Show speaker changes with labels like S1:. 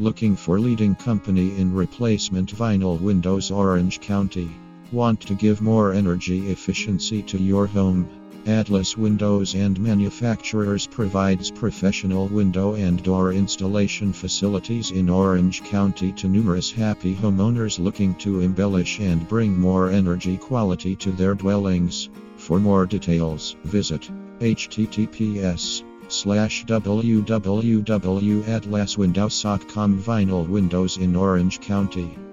S1: Looking for leading company in replacement vinyl windows Orange County. Want to give more energy efficiency to your home? Atlas Windows and Manufacturers provides professional window and door installation facilities in Orange County to numerous happy homeowners looking to embellish and bring more energy quality to their dwellings. For more details, visit https slash www.atlaswindows.com vinyl windows in Orange County.